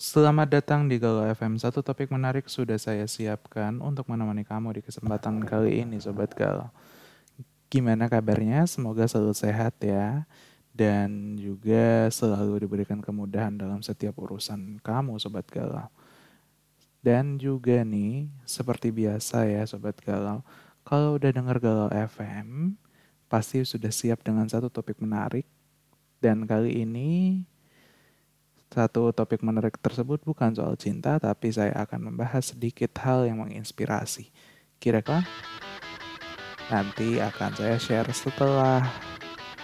Selamat datang di Galau FM. Satu topik menarik sudah saya siapkan untuk menemani kamu di kesempatan kali ini, Sobat Galau. Gimana kabarnya? Semoga selalu sehat ya. Dan juga selalu diberikan kemudahan dalam setiap urusan kamu, Sobat Galau. Dan juga nih, seperti biasa ya Sobat Galau, kalau udah denger Galau FM, pasti sudah siap dengan satu topik menarik. Dan kali ini satu topik menarik tersebut bukan soal cinta, tapi saya akan membahas sedikit hal yang menginspirasi. Kira-kira nanti akan saya share setelah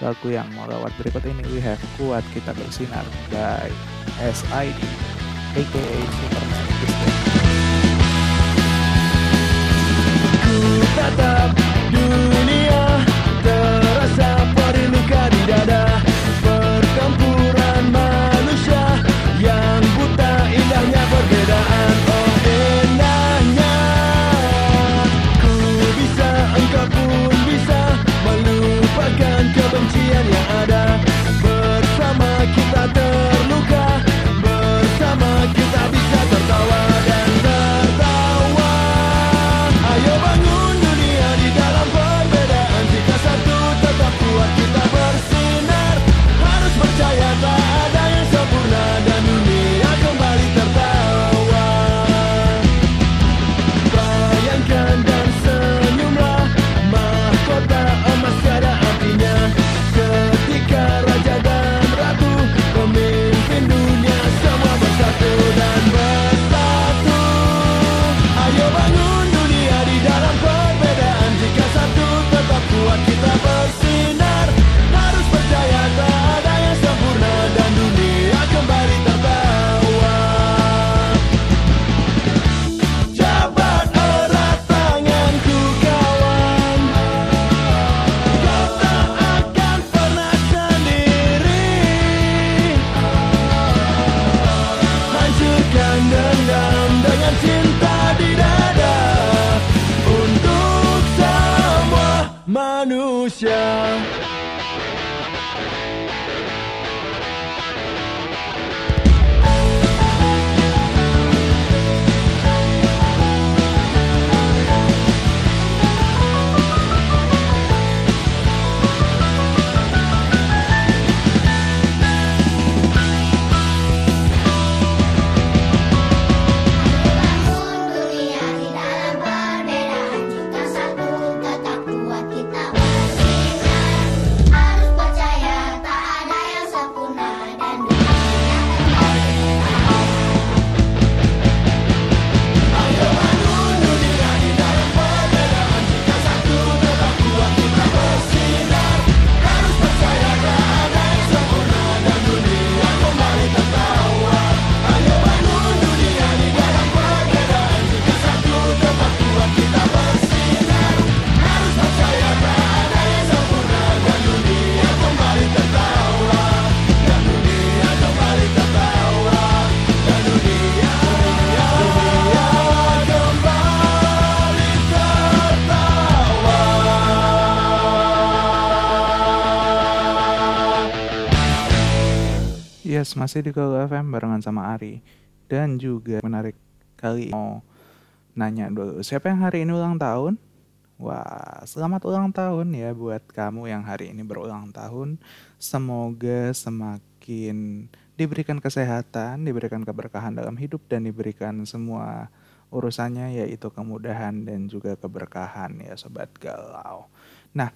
lagu yang mau lewat berikut ini. We have Kuat Kita Bersinar by SID, aka Superman. Ku tatap dunia masih di Galau FM barengan sama Ari. Dan juga menarik kali mau nanya dulu, siapa yang hari ini ulang tahun? Wah, selamat ulang tahun ya buat kamu yang hari ini berulang tahun. Semoga semakin diberikan kesehatan, diberikan keberkahan dalam hidup, dan diberikan semua urusannya yaitu kemudahan dan juga keberkahan ya Sobat Galau. Nah,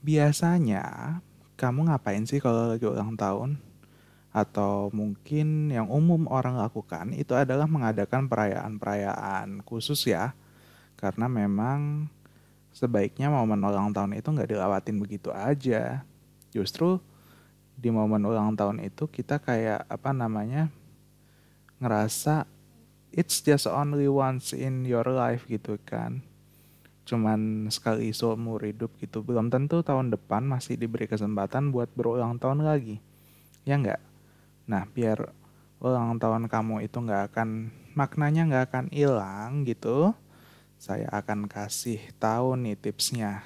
biasanya kamu ngapain sih kalau lagi ulang tahun? Atau mungkin yang umum orang lakukan itu adalah mengadakan perayaan-perayaan khusus ya. Karena memang sebaiknya momen ulang tahun itu nggak dilewatin begitu aja. Justru di momen ulang tahun itu kita kayak apa namanya ngerasa it's just only once in your life gitu kan. Cuman sekali seumur hidup gitu. Belum tentu tahun depan masih diberi kesempatan buat berulang tahun lagi. Ya nggak Nah, biar ulang tahun kamu itu nggak akan maknanya nggak akan hilang gitu, saya akan kasih tahu nih tipsnya.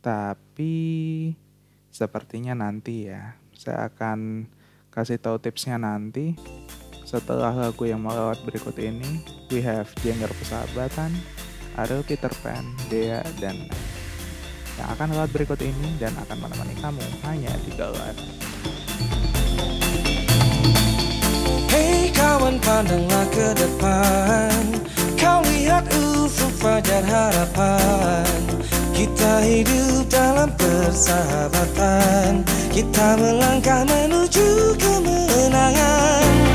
Tapi sepertinya nanti ya, saya akan kasih tahu tipsnya nanti. Setelah lagu yang melewat berikut ini, we have Jengger Persahabatan, Ariel Peter Pan, Dea, dan yang akan lewat berikut ini dan akan menemani kamu hanya di Galau kawan pandanglah ke depan. Kau lihat ufuk fajar harapan. Kita hidup dalam persahabatan. Kita melangkah menuju kemenangan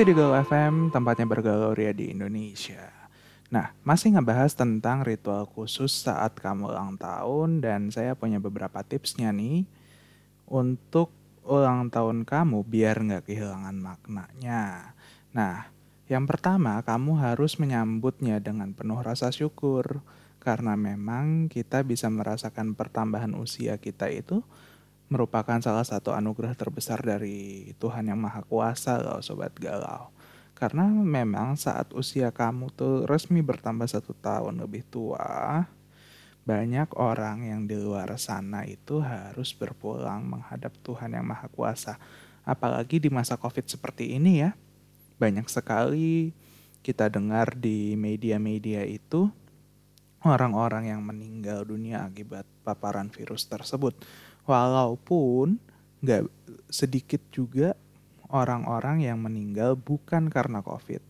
Masih di Galau FM, tempatnya bergalau ria di Indonesia. Nah, masih ngebahas tentang ritual khusus saat kamu ulang tahun dan saya punya beberapa tipsnya nih untuk ulang tahun kamu biar nggak kehilangan maknanya. Nah, yang pertama kamu harus menyambutnya dengan penuh rasa syukur karena memang kita bisa merasakan pertambahan usia kita itu merupakan salah satu anugerah terbesar dari Tuhan Yang Maha Kuasa loh Sobat Galau. Karena memang saat usia kamu tuh resmi bertambah satu tahun lebih tua, banyak orang yang di luar sana itu harus berpulang menghadap Tuhan Yang Maha Kuasa. Apalagi di masa COVID seperti ini ya. Banyak sekali kita dengar di media-media itu orang-orang yang meninggal dunia akibat paparan virus tersebut. Walaupun nggak sedikit juga orang-orang yang meninggal bukan karena COVID.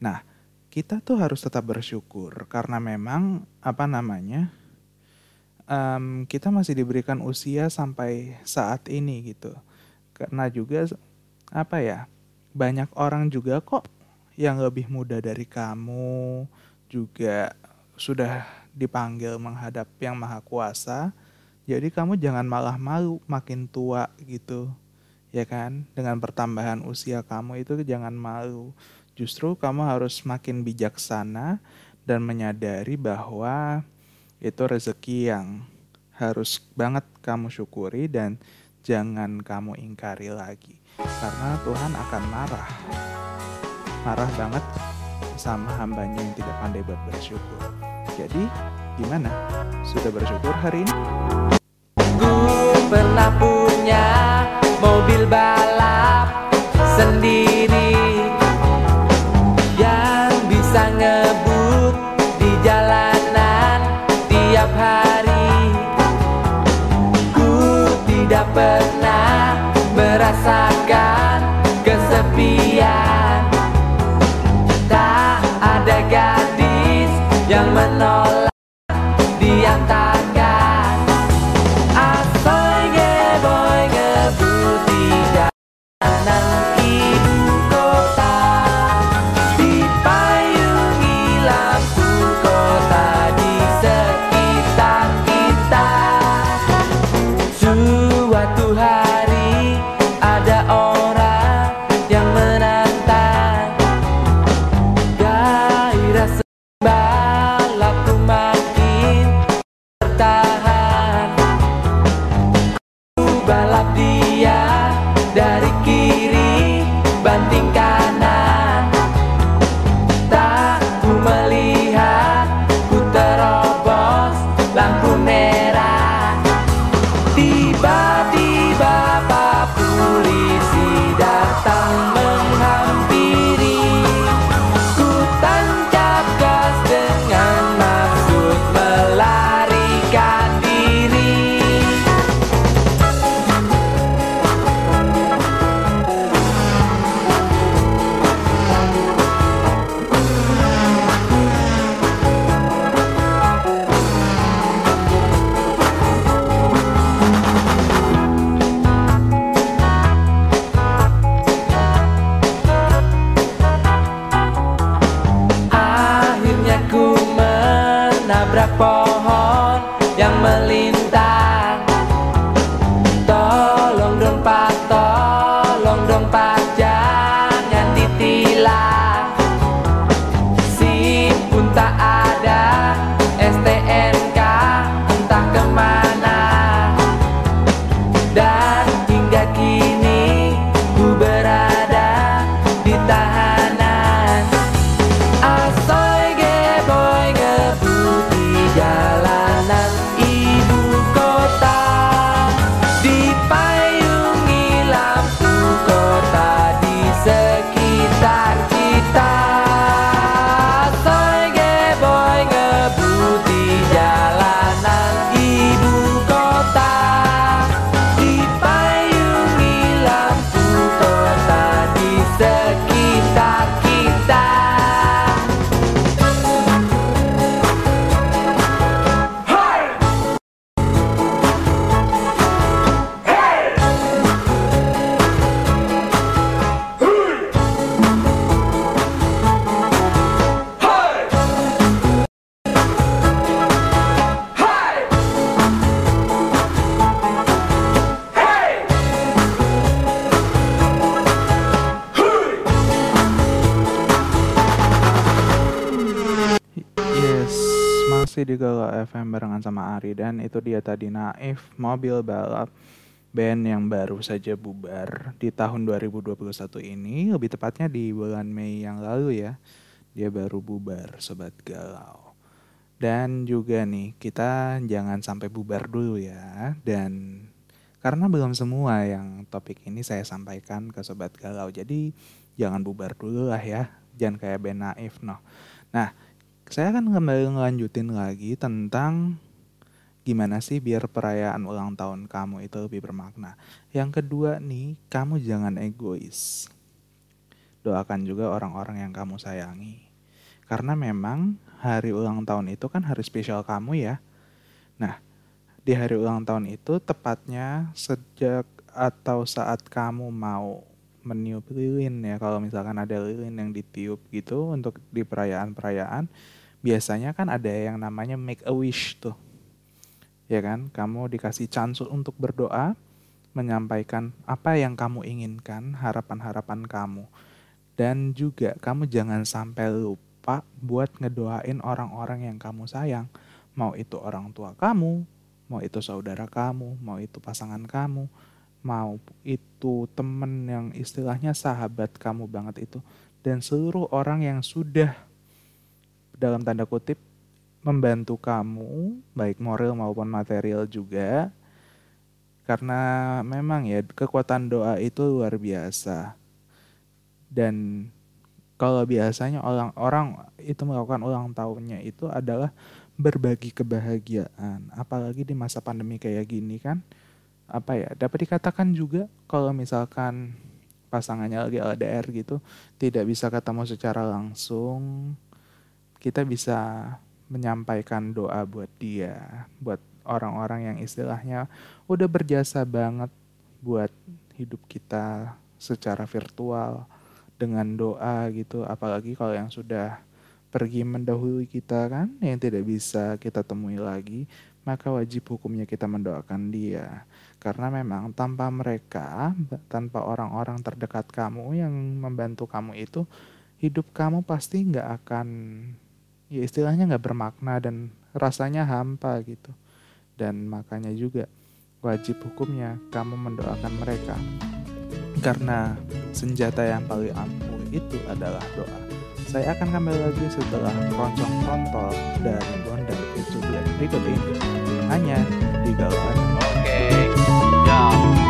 Nah, kita tuh harus tetap bersyukur karena memang apa namanya em, kita masih diberikan usia sampai saat ini gitu. Karena juga apa ya? Banyak orang juga kok yang lebih muda dari kamu juga sudah dipanggil menghadap yang maha kuasa. Jadi kamu jangan malah malu makin tua gitu. Ya kan? Dengan pertambahan usia kamu itu jangan malu. Justru kamu harus makin bijaksana dan menyadari bahwa itu rezeki yang harus banget kamu syukuri dan jangan kamu ingkari lagi. Karena Tuhan akan marah. Marah banget sama hambanya yang tidak pandai buat bersyukur. Jadi, gimana? Sudah bersyukur hari ini? Pernah punya mobil balap sendiri Yang bisa ngebut di jalanan tiap hari. Ku tidak pernah merasakan kesepian Ari dan itu dia tadi Naif Mobil Balap band yang baru saja bubar di tahun 2021 ini, lebih tepatnya di bulan Mei yang lalu ya. Dia baru bubar sobat galau. Dan juga nih, kita jangan sampai bubar dulu ya. Dan karena belum semua yang topik ini saya sampaikan ke sobat galau. Jadi jangan bubar dulu lah ya. Jangan kayak band Naif noh. Nah, saya akan kembali ngelanjutin lagi tentang gimana sih biar perayaan ulang tahun kamu itu lebih bermakna. Yang kedua nih, kamu jangan egois. Doakan juga orang-orang yang kamu sayangi. Karena memang hari ulang tahun itu kan hari spesial kamu ya. Nah, di hari ulang tahun itu tepatnya sejak atau saat kamu mau meniup lilin ya kalau misalkan ada lilin yang ditiup gitu untuk di perayaan-perayaan biasanya kan ada yang namanya make a wish tuh ya kan? Kamu dikasih chance untuk berdoa menyampaikan apa yang kamu inginkan harapan-harapan kamu. Dan juga kamu jangan sampai lupa buat ngedoain orang-orang yang kamu sayang. Mau itu orang tua kamu mau itu saudara kamu mau itu pasangan kamu mau itu temen yang istilahnya sahabat kamu banget itu. Dan seluruh orang yang sudah dalam tanda kutip membantu kamu baik moral maupun material juga karena memang ya kekuatan doa itu luar biasa. Dan kalau biasanya orang-orang itu melakukan ulang tahunnya itu adalah berbagi kebahagiaan. Apalagi di masa pandemi kayak gini kan apa ya dapat dikatakan juga kalau misalkan pasangannya lagi LDR gitu tidak bisa ketemu secara langsung kita bisa menyampaikan doa buat dia buat orang-orang yang istilahnya udah berjasa banget buat hidup kita secara virtual dengan doa gitu. Apalagi kalau yang sudah pergi mendahului kita kan yang tidak bisa kita temui lagi maka wajib hukumnya kita mendoakan dia. Karena memang tanpa mereka tanpa orang-orang terdekat kamu yang membantu kamu itu hidup kamu pasti nggak akan ya istilahnya nggak bermakna dan rasanya hampa gitu. Dan makanya juga wajib hukumnya kamu mendoakan mereka. Karena senjata yang paling ampuh itu adalah doa. Saya akan kembali lagi setelah keroncong kontol dari Bonda itu. Berikut ini hanya di Galuhan Okay, yeah.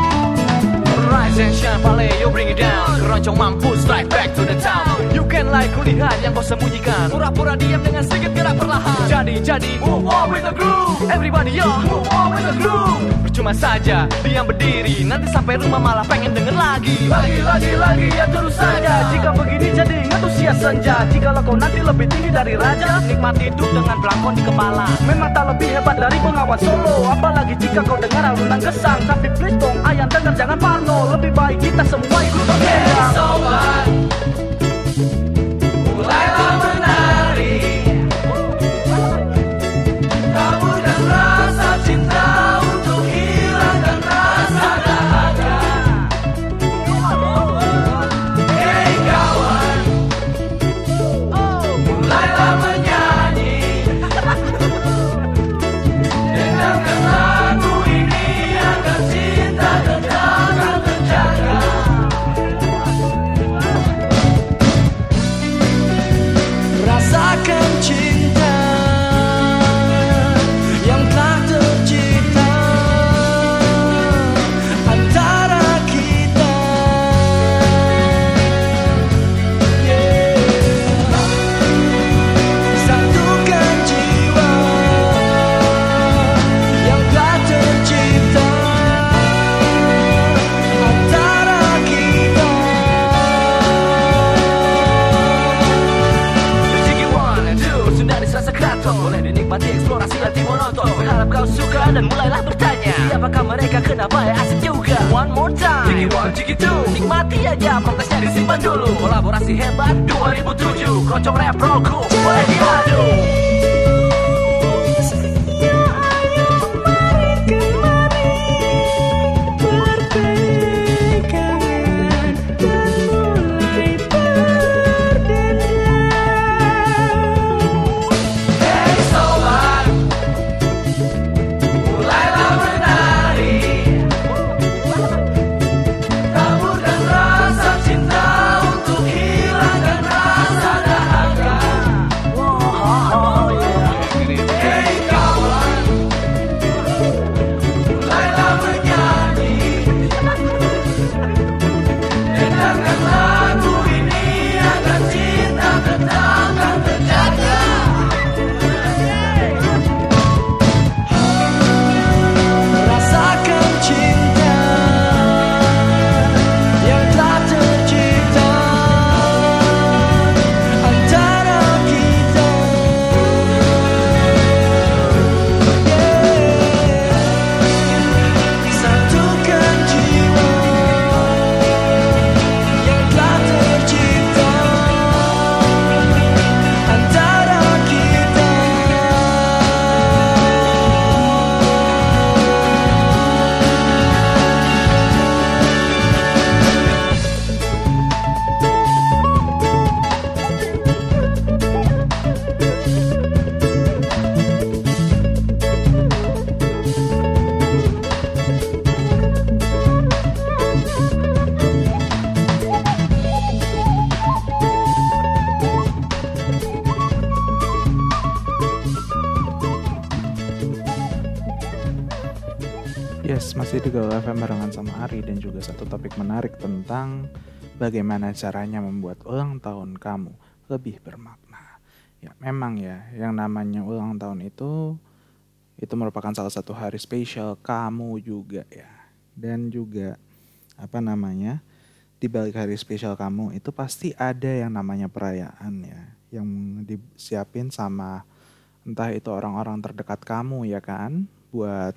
Rise and shine, Pale, you bring it down. Keroncong mampu strike back to the town. You can like kulihat yang kau sembunyikan. Pura-pura diam dengan sedikit gerak perlahan. Jadi, jadi, move on with the groove. Everybody yo, move on with the groove. Percuma saja, diam berdiri. Nanti sampai rumah malah pengen denger lagi. Lagi, lagi, lagi, ya terus saja. Jika begini jadi antusias senja. Jika kau nanti lebih tinggi dari raja Nikmati hidup dengan belangkon di kepala. Memang tak lebih hebat dari pengawan solo. Apalagi jika kau dengar alunan gesang. Tapi please dong, ayam dengar jangan parno Lebih baik kita semua ikut berkembang Gaul FM barengan sama Ari dan juga satu topik menarik tentang bagaimana caranya membuat ulang tahun kamu lebih bermakna. Ya, memang ya, yang namanya ulang tahun itu itu merupakan salah satu hari spesial kamu juga ya. Dan juga apa namanya? Di balik hari spesial kamu itu pasti ada yang namanya perayaan ya, yang disiapin sama entah itu orang-orang terdekat kamu ya kan, buat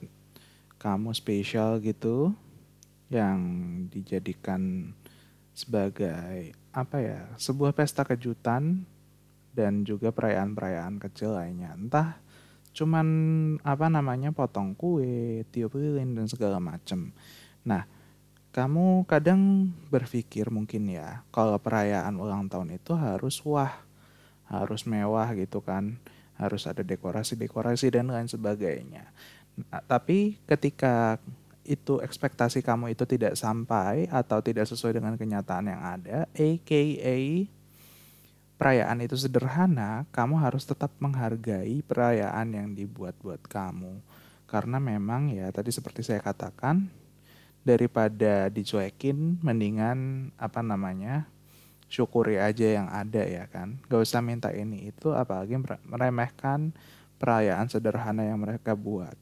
kamu spesial gitu yang dijadikan sebagai apa ya sebuah pesta kejutan dan juga perayaan-perayaan kecil lainnya. Entah cuman apa namanya potong kue tiup lilin dan segala macem. Nah kamu kadang berpikir mungkin ya kalau perayaan ulang tahun itu harus wah harus mewah gitu kan harus ada dekorasi-dekorasi dan lain sebagainya tapi ketika itu ekspektasi kamu itu tidak sampai atau tidak sesuai dengan kenyataan yang ada, aka perayaan itu sederhana, kamu harus tetap menghargai perayaan yang dibuat buat kamu. Karena memang ya tadi seperti saya katakan, daripada dicuekin mendingan apa namanya syukuri aja yang ada ya kan. Gak usah minta ini itu apalagi meremehkan perayaan sederhana yang mereka buat.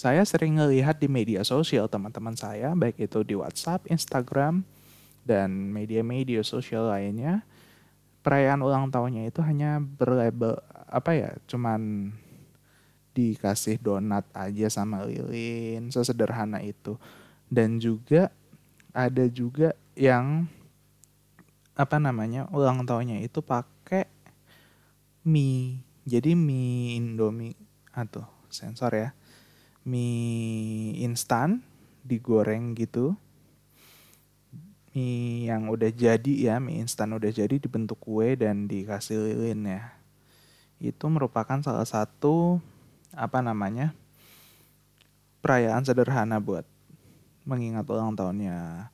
Saya sering melihat di media sosial teman-teman saya, baik itu di WhatsApp, Instagram, dan media-media sosial lainnya, perayaan ulang tahunnya itu hanya berlabel apa ya, cuman dikasih donat aja sama lilin, sesederhana itu. Dan juga ada juga yang apa namanya ulang tahunnya itu pakai mie, jadi mie Indomie, atau sensor ya mie instan digoreng gitu. Mie yang udah jadi ya mie instan udah jadi dibentuk kue dan dikasih lilin ya. Itu merupakan salah satu apa namanya perayaan sederhana buat mengingat ulang tahunnya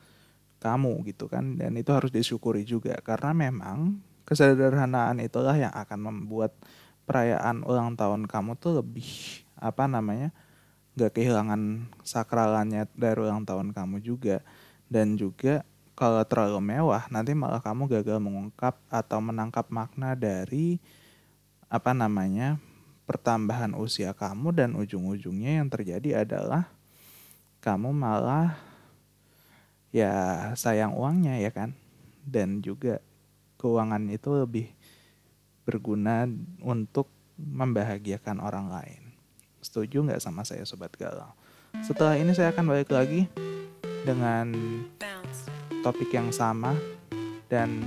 kamu gitu kan. Dan itu harus disyukuri juga karena memang kesederhanaan itulah yang akan membuat perayaan ulang tahun kamu tuh lebih apa namanya gak kehilangan sakralannya dari ulang tahun kamu juga. Dan juga kalau terlalu mewah nanti malah kamu gagal mengungkap atau menangkap makna dari apa namanya pertambahan usia kamu dan ujung-ujungnya yang terjadi adalah kamu malah ya sayang uangnya ya kan? Dan juga keuangan itu lebih berguna untuk membahagiakan orang lain Setuju nggak sama saya Sobat Galau? Setelah ini saya akan balik lagi dengan topik yang sama dan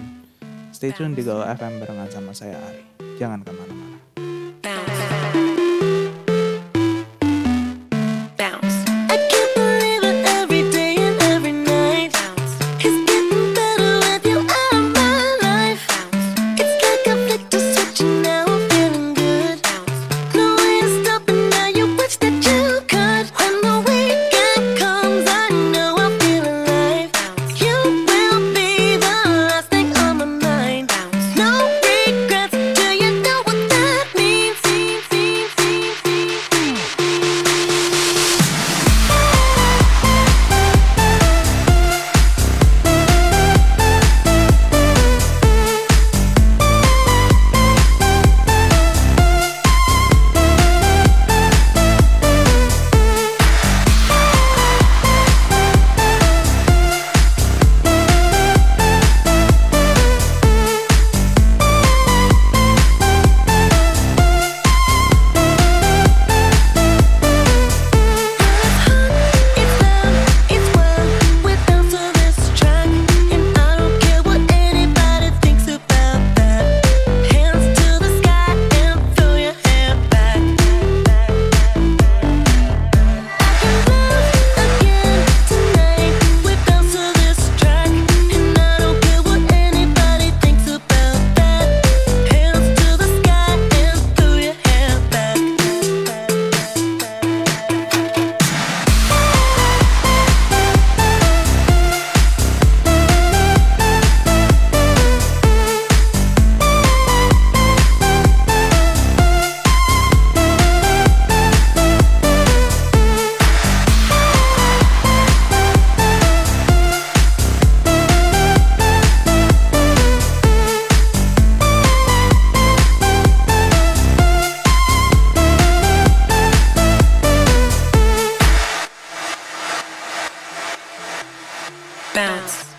stay tune di Galau FM barengan sama saya Ari. Jangan ke mana-mana. dance.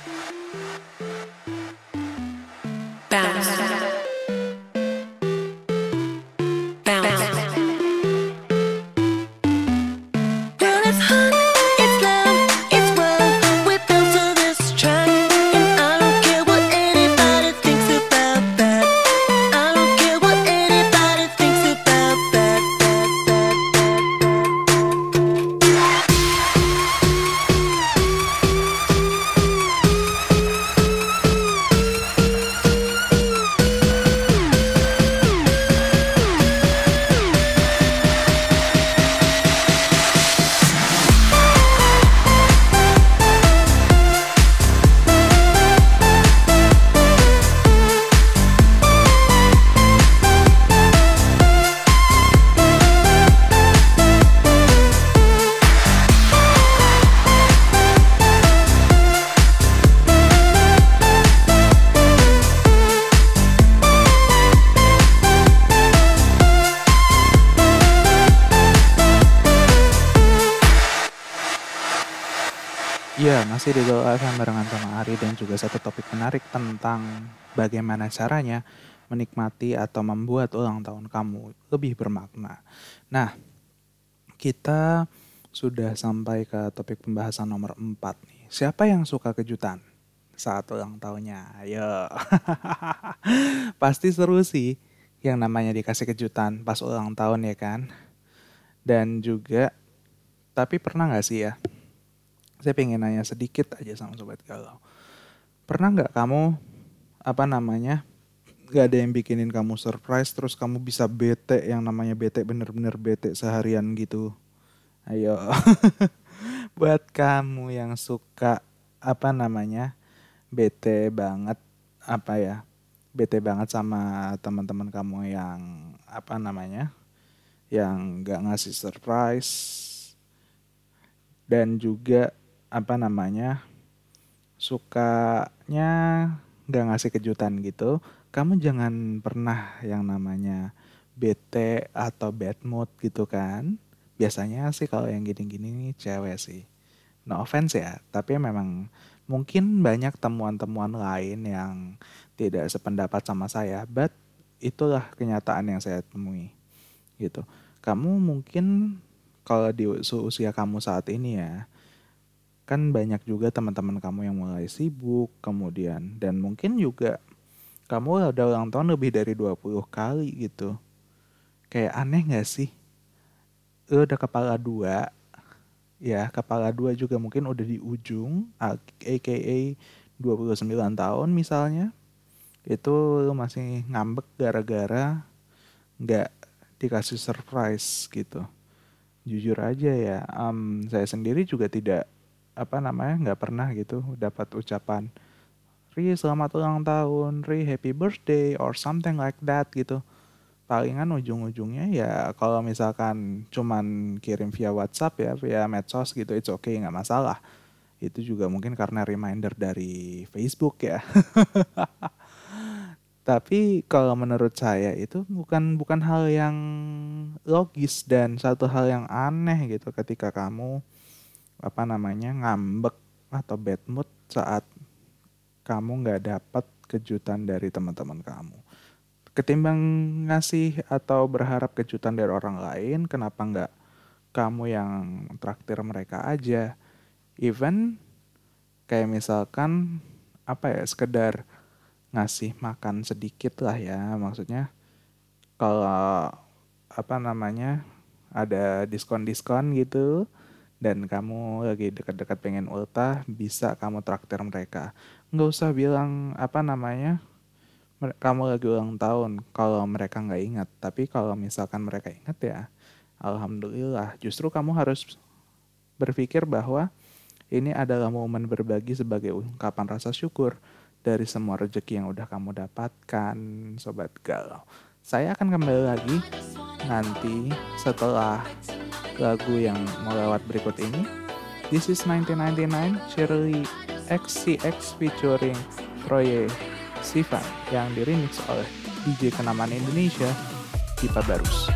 Juga satu topik menarik tentang bagaimana caranya menikmati atau membuat ulang tahun kamu lebih bermakna. Nah, kita sudah sampai ke topik pembahasan nomor 4 nih. Siapa yang suka kejutan saat ulang tahunnya? Ayo. Pasti seru sih yang namanya dikasih kejutan pas ulang tahun ya kan? Dan juga, tapi pernah nggak sih ya? Saya pengen nanya sedikit aja sama Sobat Galau. Pernah nggak kamu, apa namanya, nggak ada yang bikinin kamu surprise, terus kamu bisa bete, yang namanya bete bener-bener bete seharian gitu. Ayo. Buat kamu yang suka, apa namanya, bete banget, apa ya, bete banget sama teman-teman kamu yang, apa namanya, yang nggak ngasih surprise, dan juga apa namanya sukanya nggak ngasih kejutan gitu kamu jangan pernah yang namanya bete atau bad mood gitu kan. Biasanya sih kalau yang gini-gini nih cewek sih. No offense ya tapi memang mungkin banyak temuan-temuan lain yang tidak sependapat sama saya but itulah kenyataan yang saya temui gitu. Kamu mungkin kalau di usia kamu saat ini ya kan banyak juga teman-teman kamu yang mulai sibuk kemudian dan mungkin juga kamu udah ulang tahun lebih dari 20 kali gitu. Kayak aneh gak sih? Lu udah kepala dua ya kepala dua juga mungkin udah di ujung aka 29 tahun misalnya itu lu masih ngambek gara-gara nggak dikasih surprise gitu. Jujur aja ya em, saya sendiri juga tidak apa namanya nggak pernah gitu dapat ucapan Ri selamat ulang tahun Ri happy birthday or something like that gitu. Palingan ujung-ujungnya ya kalau misalkan cuman kirim via WhatsApp ya via medsos gitu it's okay nggak masalah. Itu juga mungkin karena reminder dari Facebook ya. Tapi kalau menurut saya itu bukan bukan hal yang logis dan satu hal yang aneh gitu ketika kamu apa namanya ngambek atau bad mood saat kamu nggak dapat kejutan dari teman-teman kamu. Ketimbang ngasih atau berharap kejutan dari orang lain, kenapa nggak kamu yang traktir mereka aja? Even kayak misalkan apa ya sekedar ngasih makan sedikit lah ya maksudnya kalau apa namanya ada diskon-diskon gitu dan kamu lagi dekat-dekat pengen ultah bisa kamu traktir mereka. Nggak usah bilang apa namanya kamu lagi ulang tahun kalau mereka nggak ingat. Tapi kalau misalkan mereka ingat ya alhamdulillah. Justru kamu harus berpikir bahwa ini adalah momen berbagi sebagai ungkapan rasa syukur dari semua rezeki yang udah kamu dapatkan, sobat galau. Saya akan kembali lagi nanti setelah lagu yang melewat berikut ini. This is 1999 Shirley XCX featuring Troye Sivan yang diremix oleh DJ kenamaan Indonesia, Dipa Barus.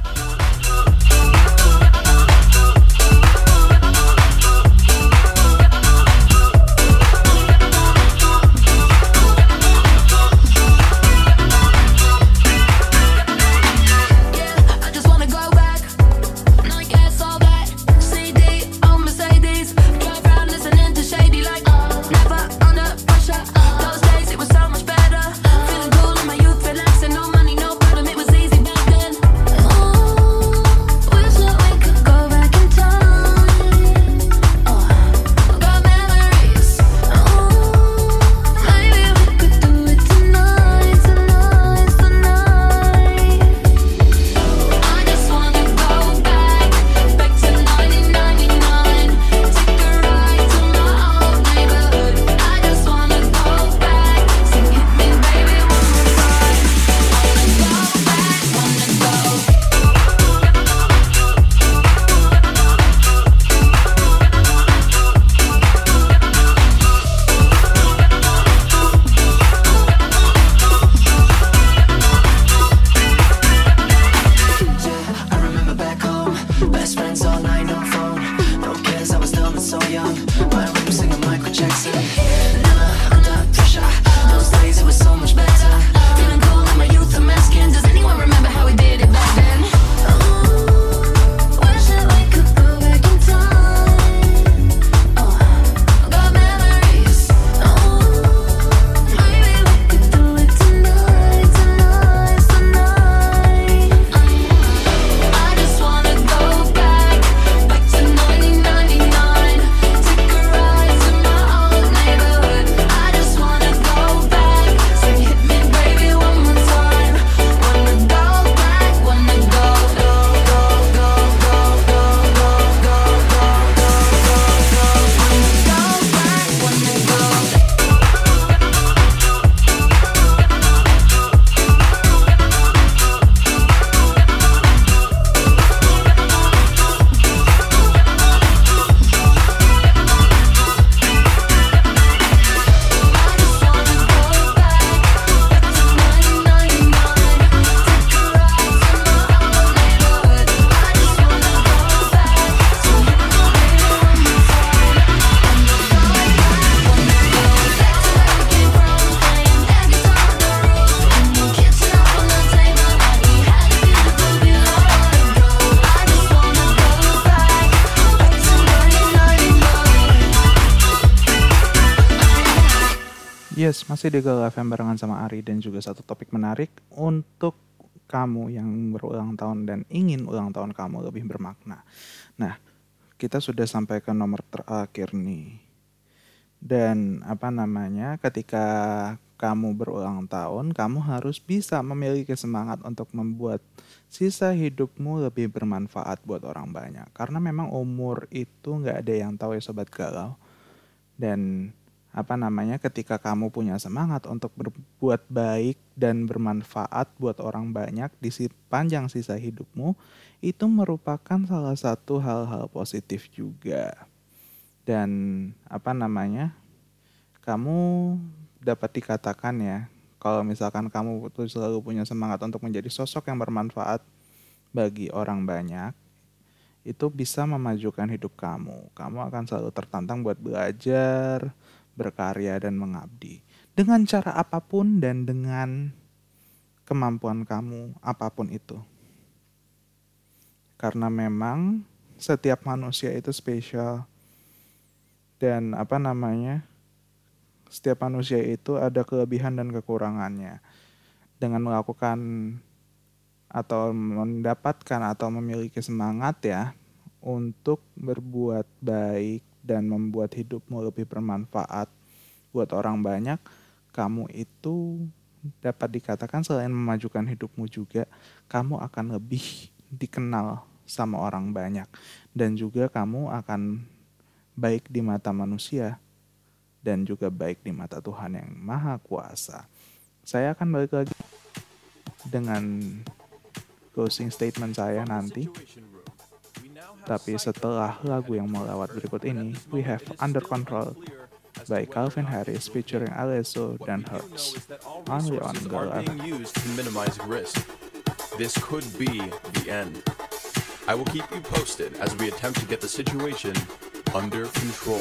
Masih di Gagal FM barengan sama Ari dan juga satu topik menarik untuk kamu yang berulang tahun dan ingin ulang tahun kamu lebih bermakna. Nah, kita sudah sampai ke nomor terakhir nih. Dan apa namanya, ketika kamu berulang tahun, kamu harus bisa memiliki semangat untuk membuat sisa hidupmu lebih bermanfaat buat orang banyak. Karena memang umur itu nggak ada yang tahu ya sobat galau. Dan apa namanya ketika kamu punya semangat untuk berbuat baik dan bermanfaat buat orang banyak di sepanjang sisa hidupmu itu merupakan salah satu hal-hal positif juga dan apa namanya kamu dapat dikatakan ya kalau misalkan kamu tuh selalu punya semangat untuk menjadi sosok yang bermanfaat bagi orang banyak itu bisa memajukan hidup kamu. Kamu akan selalu tertantang buat belajar, berkarya, dan mengabdi. Dengan cara apa pun dan dengan kemampuan kamu, apa pun itu. Karena memang setiap manusia itu spesial. Dan apa namanya, setiap manusia itu ada kelebihan dan kekurangannya. Dengan melakukan atau mendapatkan atau memiliki semangat ya untuk berbuat baik dan membuat hidupmu lebih bermanfaat buat orang banyak, kamu itu dapat dikatakan selain memajukan hidupmu juga, kamu akan lebih dikenal sama orang banyak dan juga kamu akan baik di mata manusia dan juga baik di mata Tuhan yang Maha Kuasa. Saya akan balik lagi dengan closing statement saya nanti. Tapi setelah lagu yang melewat berikut ini, we have Under Control by Calvin Harris featuring Alesso dan Hertz. Only on risk. This could be the end. I will keep you posted as we attempt to get the situation under control.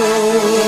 Oh.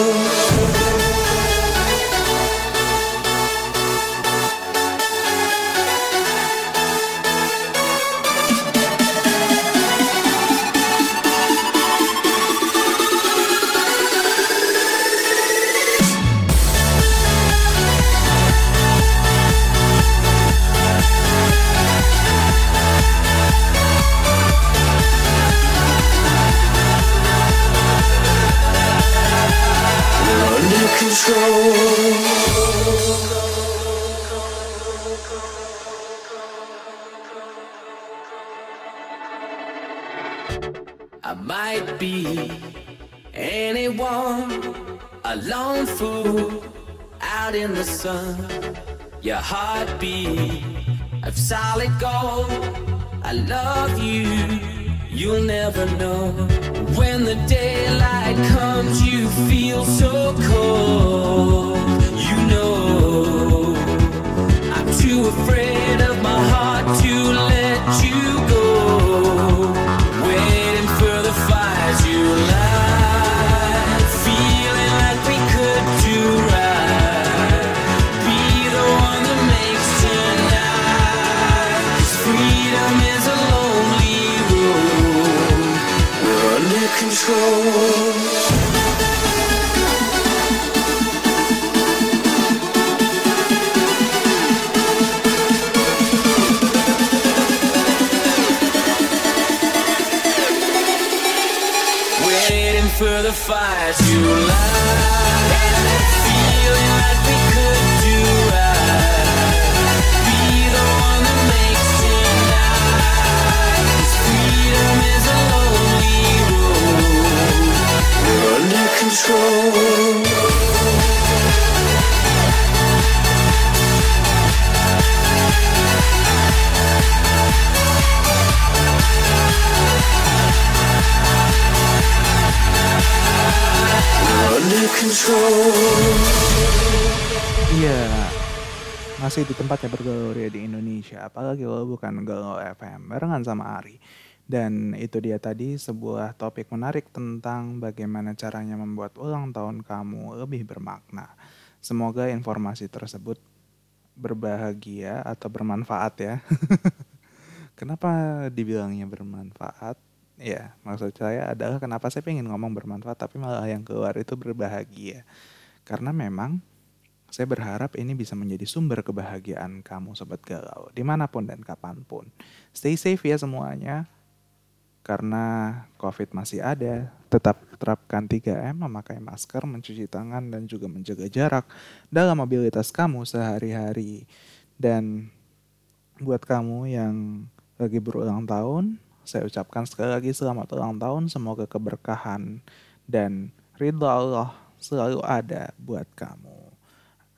Solid gold. I love you, you'll never know. When the daylight comes, you feel so cold. For the fires to light. Iya, masih di tempatnya bergaul di Indonesia. Apalagi kalau bukan Galau FM barengan sama Ari. Dan itu dia tadi sebuah topik menarik tentang bagaimana caranya membuat ulang tahun kamu lebih bermakna. Semoga informasi tersebut berbahagia atau bermanfaat ya. Kenapa dibilangnya bermanfaat? Ya, maksud saya adalah kenapa saya pengen ngomong bermanfaat tapi malah yang keluar itu berbahagia. Karena memang saya berharap ini bisa menjadi sumber kebahagiaan kamu sobat galau di mana pun dan kapan pun. Stay safe ya semuanya. Karena COVID masih ada, tetap terapkan 3M, memakai masker, mencuci tangan, dan juga menjaga jarak dalam mobilitas kamu sehari-hari. Dan buat kamu yang lagi berulang tahun, saya ucapkan sekali lagi selamat ulang tahun, semoga keberkahan dan ridho Allah selalu ada buat kamu.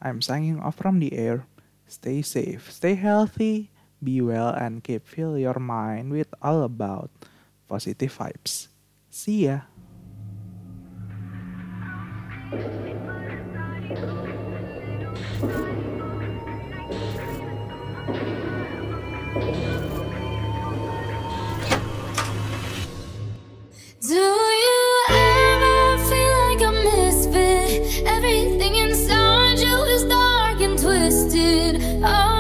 I'm signing off from the air. Stay safe, stay healthy, be well, and keep fill your mind with all about positive vibes. See ya. Do you ever feel like a misfit? Everything inside you is dark and twisted. Oh,